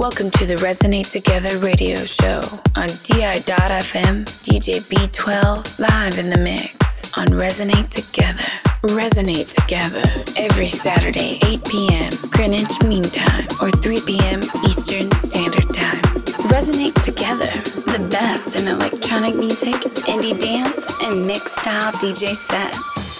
Welcome to the Resonate Together radio show on DI.FM, DJ B12, live in the mix on Resonate Together. Resonate Together every Saturday, 8 p.m. Greenwich Mean Time or 3 p.m. Eastern Standard Time. Resonate Together, the best in electronic music, indie dance, and mixed style DJ sets.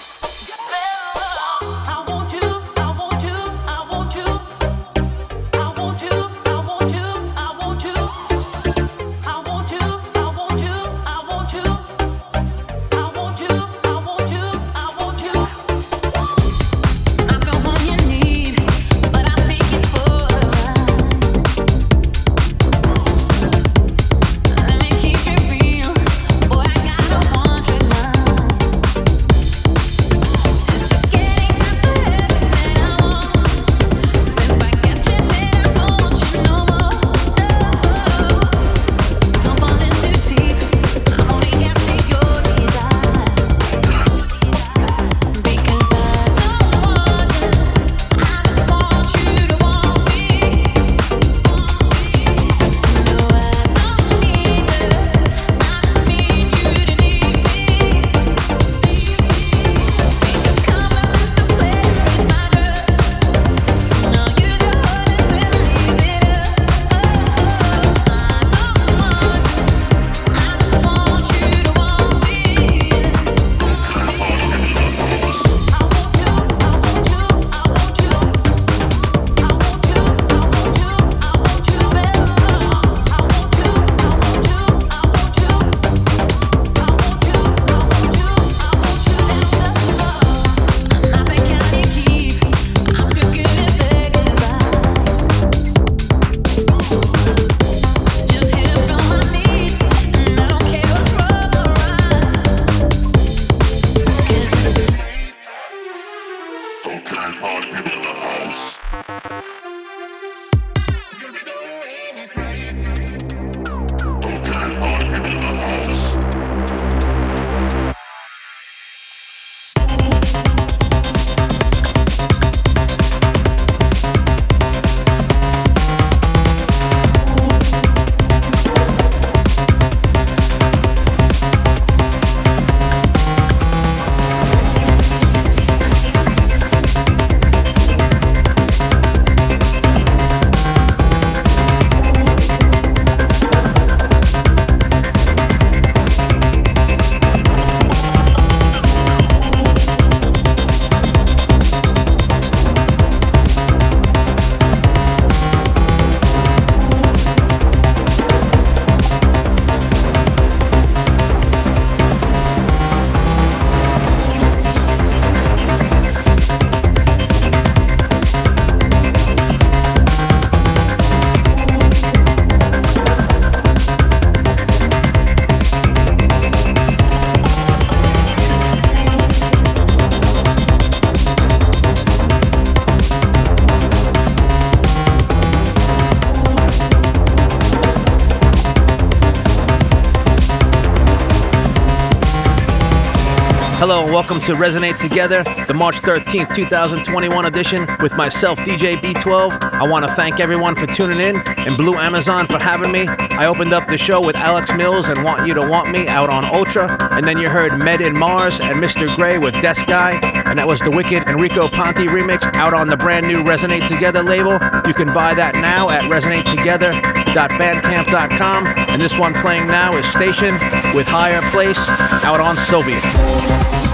Welcome to Resonate Together, the March 13th, 2021 edition with myself, DJ B12. I want to thank everyone for tuning in and Blue Amazon for having me. I opened up the show with Alex Mills and Want You to Want Me out on Ultra, and then you heard Med in Mars and Mr. Grey with Desguy, and that was the Wicked Enrico Ponti remix out on the brand new Resonate Together label. You can buy that now at resonatetogether.bandcamp.com, and this one playing now is Stashion with Higher Place out on Soviett.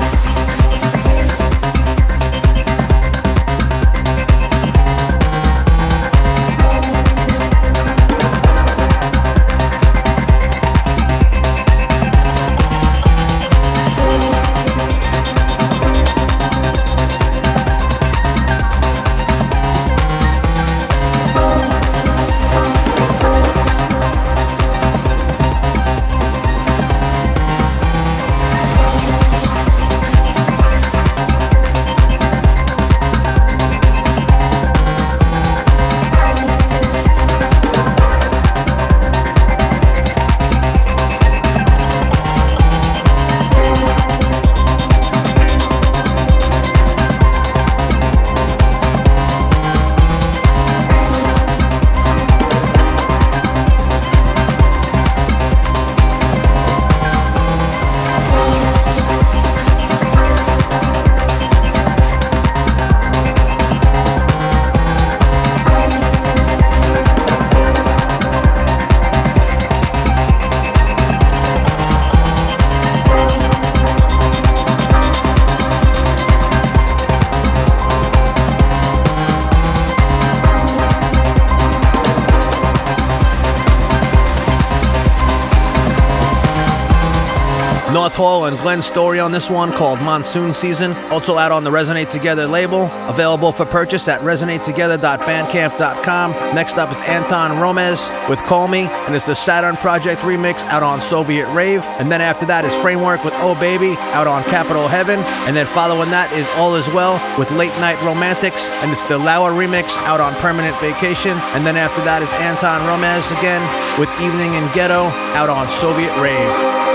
Paul and Glenn Storey on this one called Monsoon Season. Also out on the Resonate Together label. Available for purchase at resonatetogether.bandcamp.com. Next up is Anton Romezz with Call Me, and it's the Saturn Project remix out on Soviett Rave. And then after that is Framewerk with Oh Baby out on Capital Heaven. And then following that is All Is Well with Late Night Romantics, and it's the Lauer remix out on Permanent Vacation. And then after that is Anton Romezz again with Evening in Ghetto out on Soviett Rave.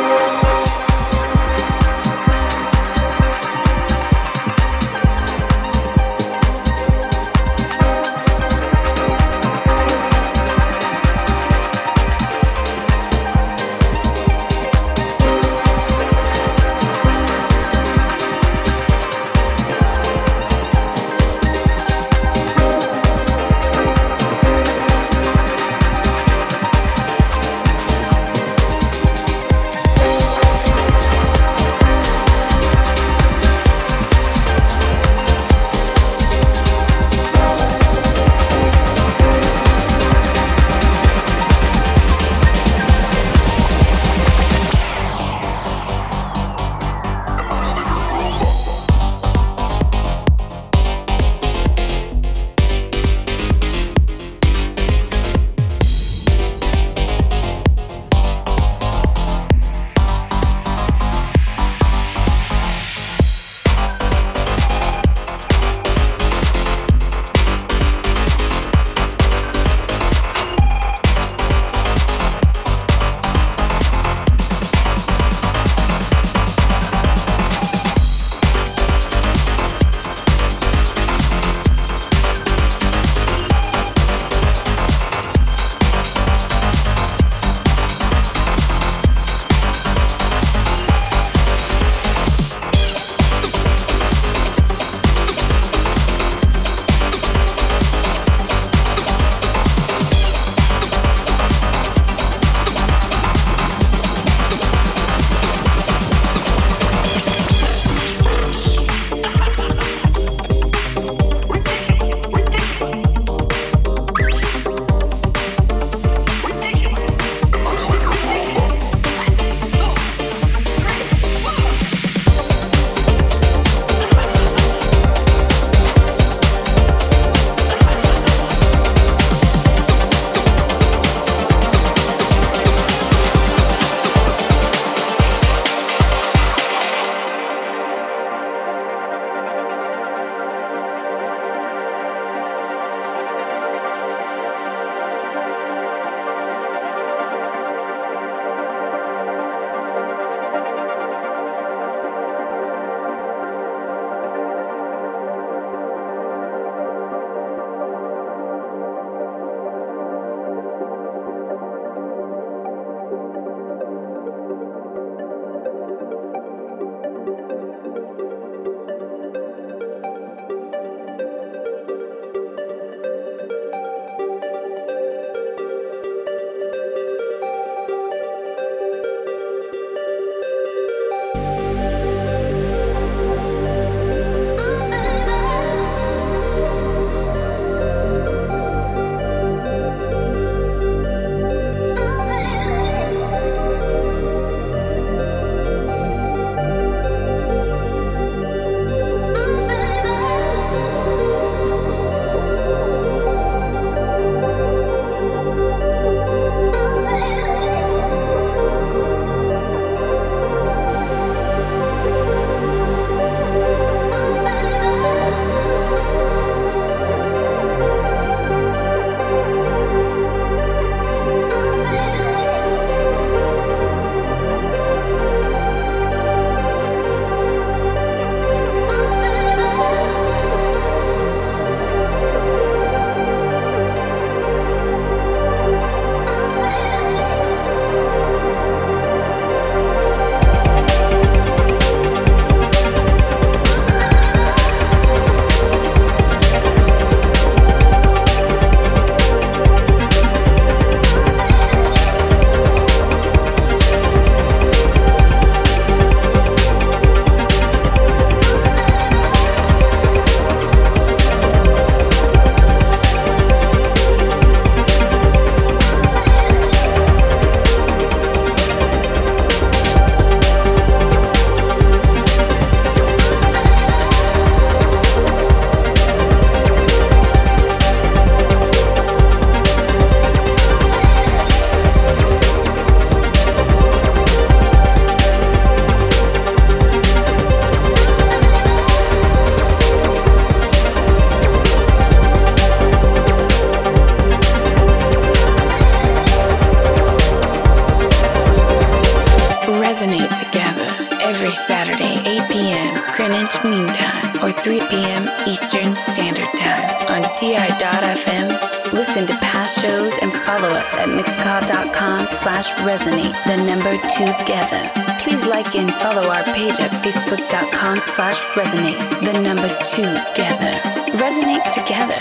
Saturday, 8 p.m. Greenwich Mean Time, or 3 p.m. Eastern Standard Time on DI.FM. Listen to past shows and follow us at mixcloud.com slash resonate, the number together. Please like and follow our page at facebook.com slash resonate, the number together. Resonate together.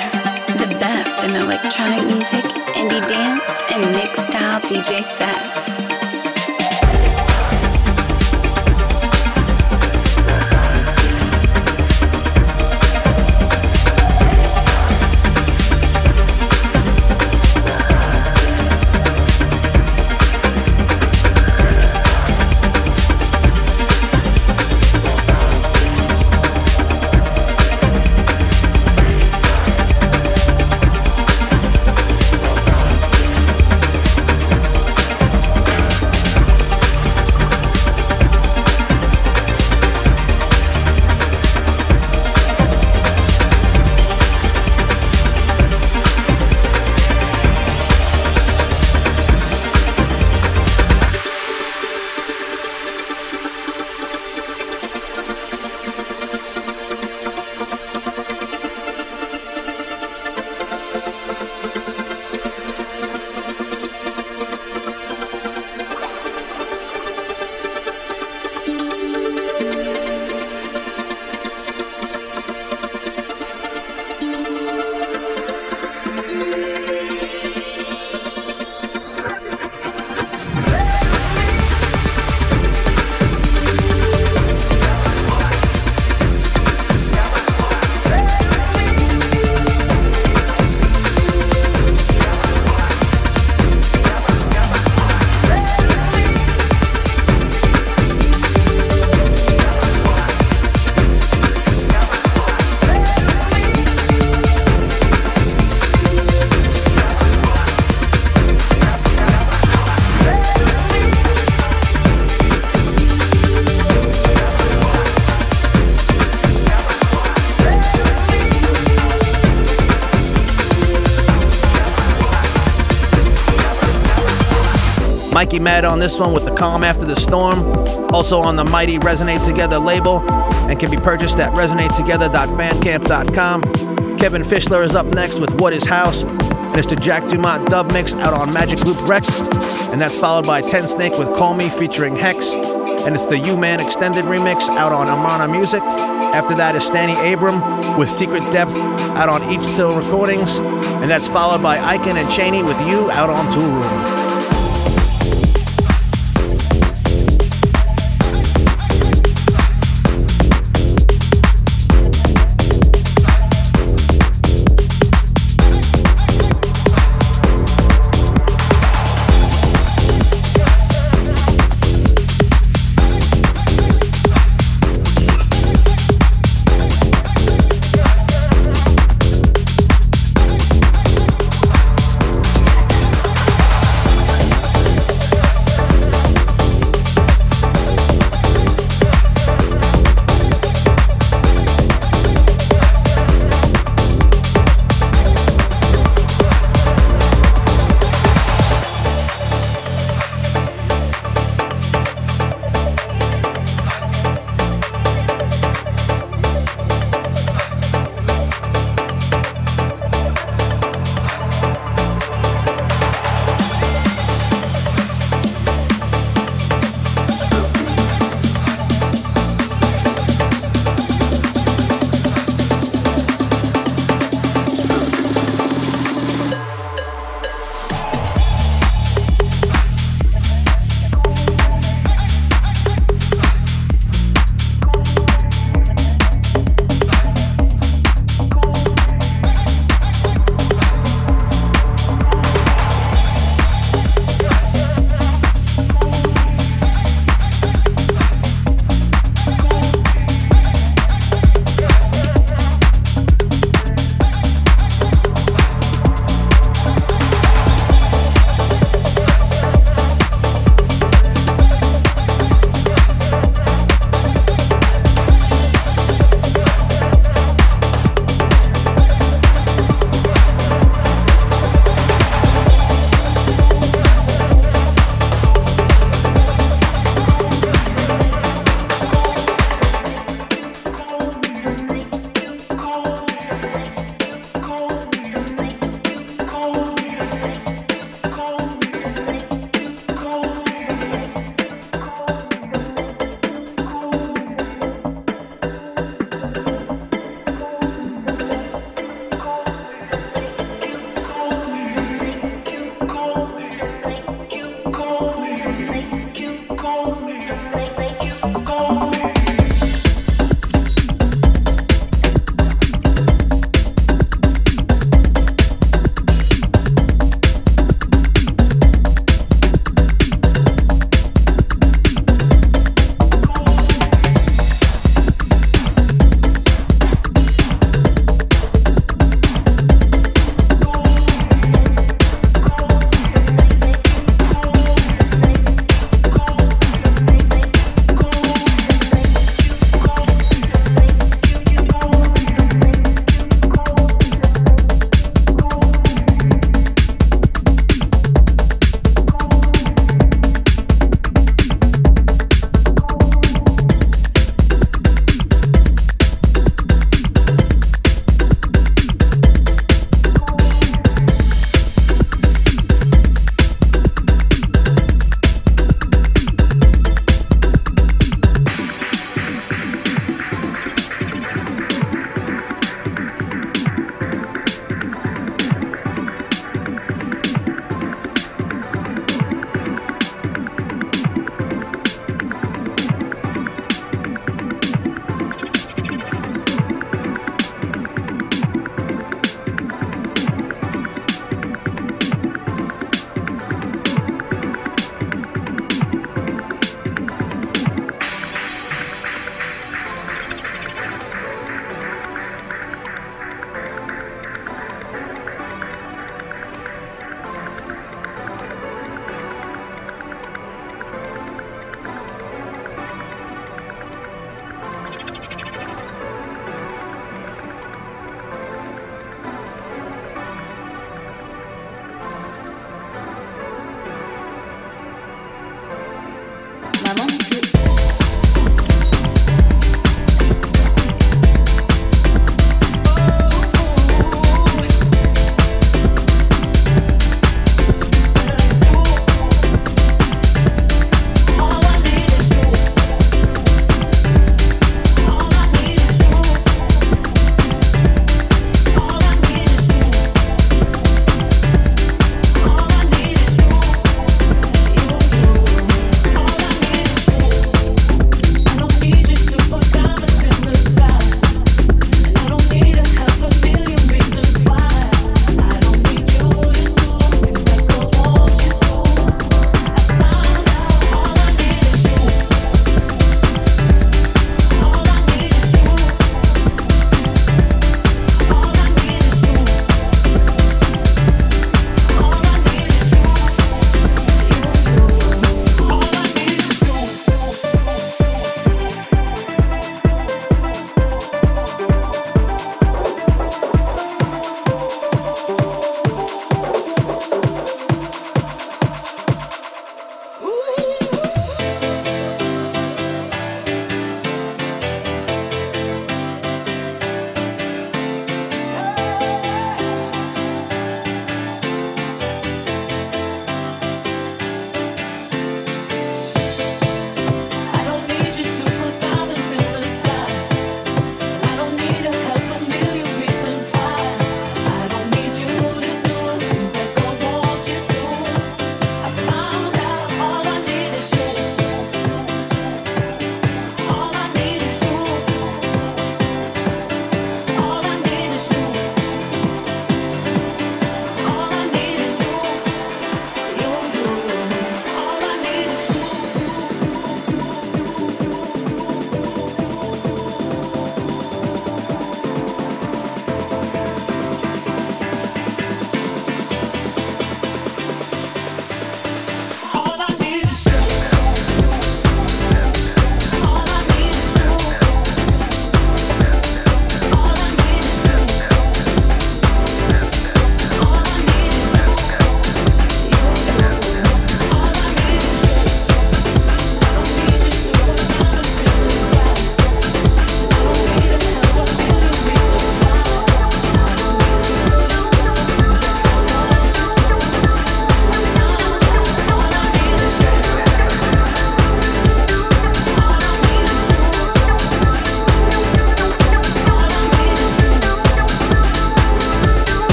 The best in electronic music, indie dance, and mixed style DJ sets. Miki Mad on this one with The Calm After the Storm, also on the Mighty Resonate Together label, and can be purchased at resonatetogether.bandcamp.com. Cevin Fishler is up next with What is House, the Jack Dumont dub mix out on Magic Loop Records, and that's followed by Tensnake with Call Me featuring Hex, and it's the You Man extended remix out on Armada Music. After that is Stanny Abram with Secret Depth out on Eichtal Recordings, and that's followed by Ikin and Chenai with You out on Toolroom.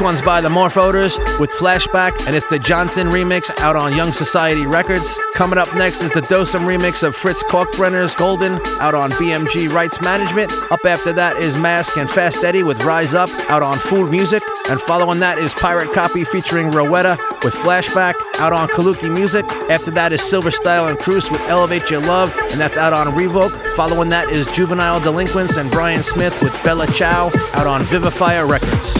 One's by the Morphoters with Flashback, and it's the Johnson remix out on Young Society Records. Coming up next is the Dosem remix of Fritz Kalkbrenner's Golden out on BMG Rights Management. Up after that is Mask and Fast Eddie with Rise Up out on Food Music. And following that is Pirate Copy featuring Rowetta with Flashback out on Kaluki Music. After that is Silver Style and Cruz with Elevate Your Love, and that's out on Revoke. Following that is Juvenile Delinquents and Brian Smith with Bella Ciao out on Vivifier Records.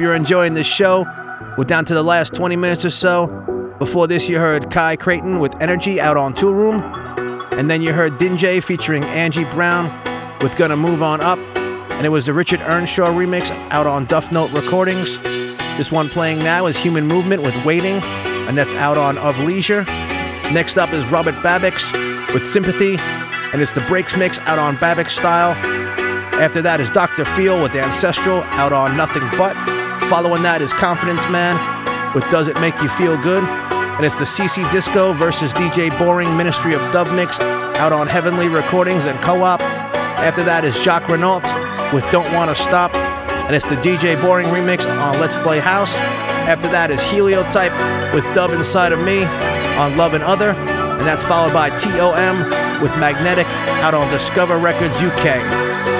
Hope you're enjoying this show. We're down to the last 20 minutes or so. Before this, you heard Kai Creighton with Energy out on Toolroom. And then you heard Dinjay featuring Angie Brown with Gonna Move On Up. And it was the Richard Earnshaw remix out on Duff Note Recordings. This one playing now is Human Movement with Waiting, and that's out on Of Leisure. Next up is Robert Babicz with Sympathy, and it's the Breaks mix out on Babicz Style. After that is Dr. Feel with Ancestral out on Nothing But. Following that is Confidence Man with Does It Make You Feel Good? And it's the CC Disco versus DJ Boring Ministry of Dub Mix out on Heavenly Recordings and Co op. After that is Jacques Renault with Don't Wanna Stop. And it's the DJ Boring remix on Let's Play House. After that is Heliotype with Dub Inside of Me on Love and Other. And that's followed by TOM with Magnetic out on Discover Records UK.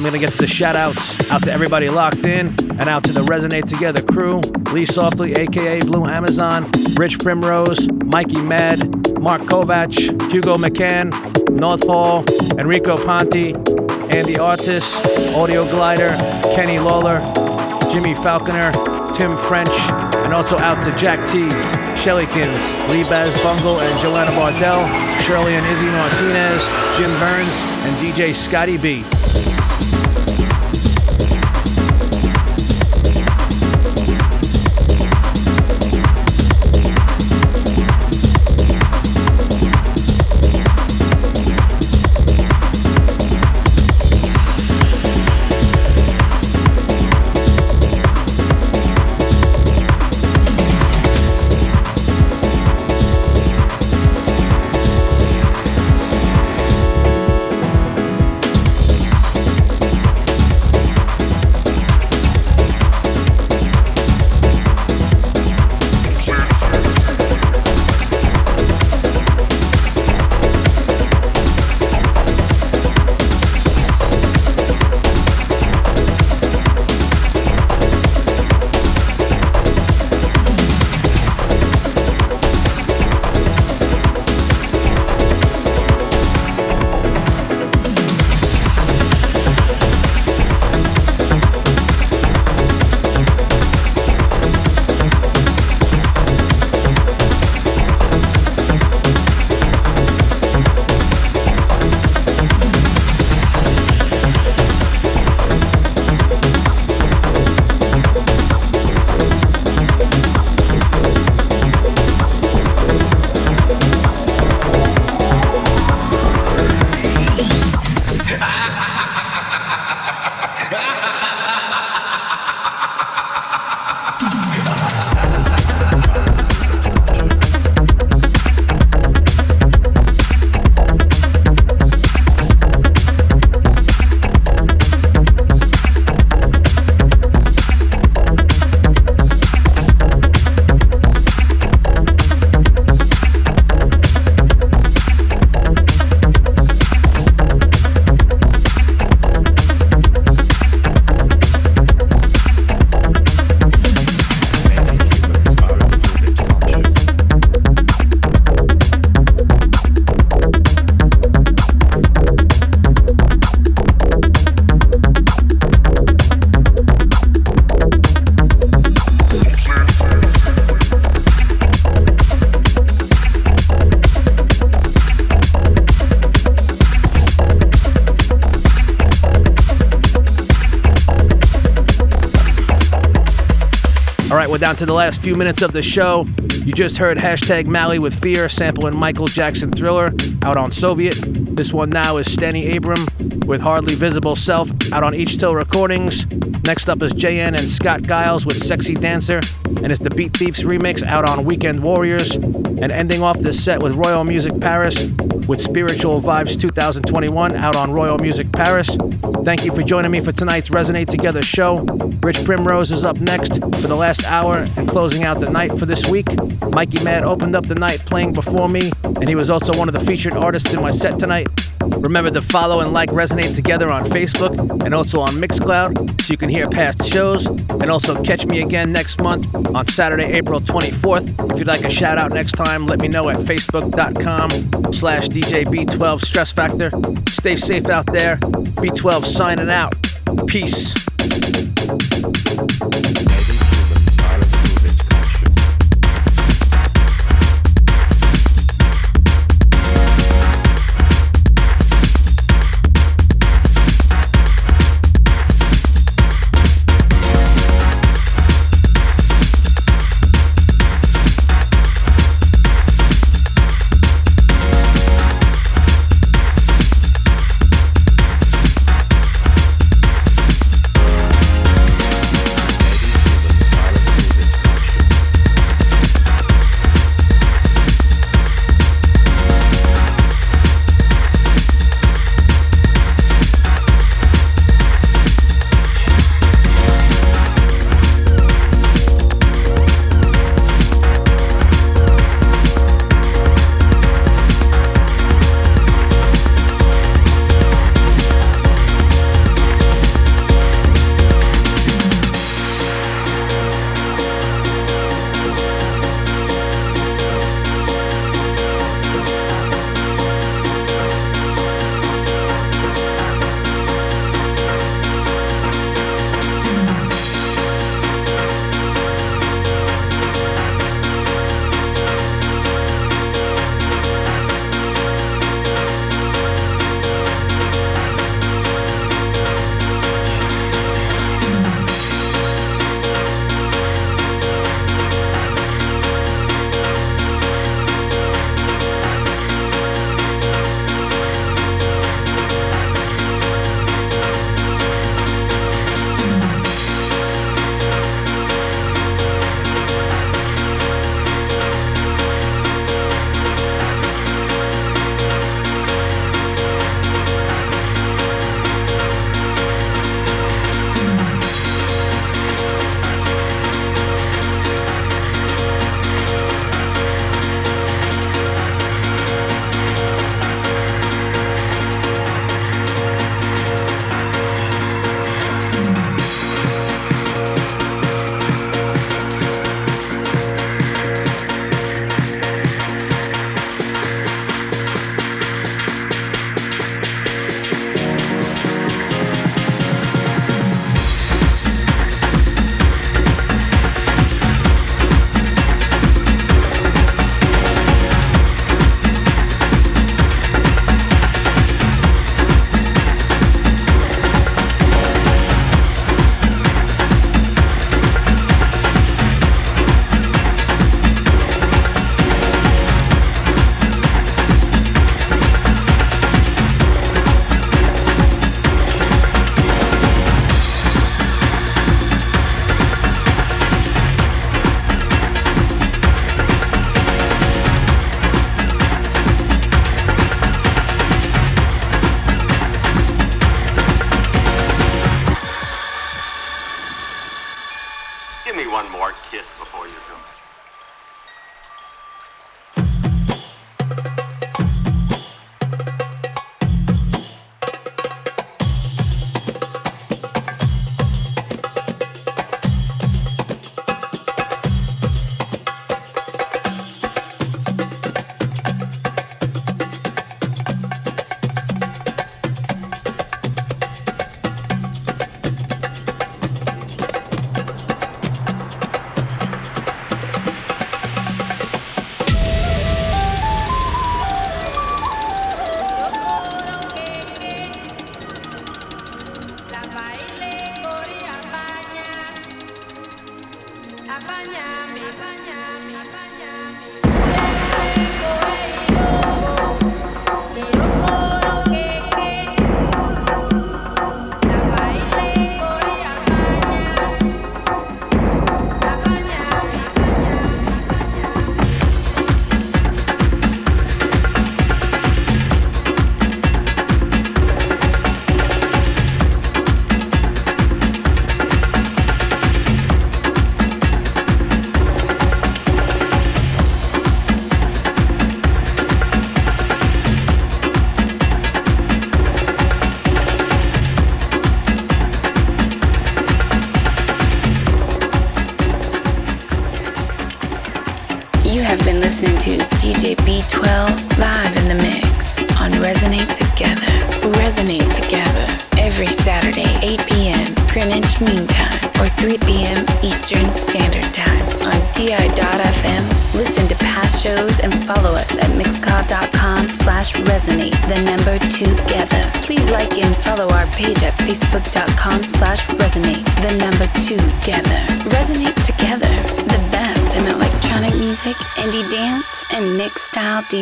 I'm going to get to the shout outs. Out to everybody locked in, and out to the Resonate Together crew Lee Softly, aka Blue Amazon, Rich Primrose, Miki Mad, Mark Kovach, Hugo McCann, North Hall, Enrico Ponti, Andy Artis, Audio Glider, Kenny Lawler, Jimmy Falconer, Tim French, and also out to Jack T, Shellykins, Lee Baz Bungle, and Joanna Bardell, Shirley and Izzy Martinez, Jim Burns, and DJ Scotty B. down to the last few minutes of the show. You just heard hashtag Mally with Fear, sampling Michael Jackson Thriller out on Soviett. This one now is Stanny Abram with Hardly Visible Self out on Eichtal Recordings. Next up is JN and Scott Giles with Sexy Dancer, and it's the Beat Thieves remix out on Weekend Warriors. And ending off this set with Royal Music Paris with Spiritual Vibes 2021 out on Royal Music Paris. Thank you for joining me for tonight's Resonate Together show. Rich Primrose is up next for the last hour and closing out the night for this week. Miki Mad opened up the night playing before me, and he was also one of the featured artists in my set tonight. Remember to follow and like Resonate Together on Facebook and also on Mixcloud so you can hear past shows and also catch me again next month on Saturday, April 24th. If you'd like a shout out next time, let me know at facebook.com slash DJB12 Stress Factor. Stay safe out there. B12 signing out. Peace.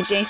The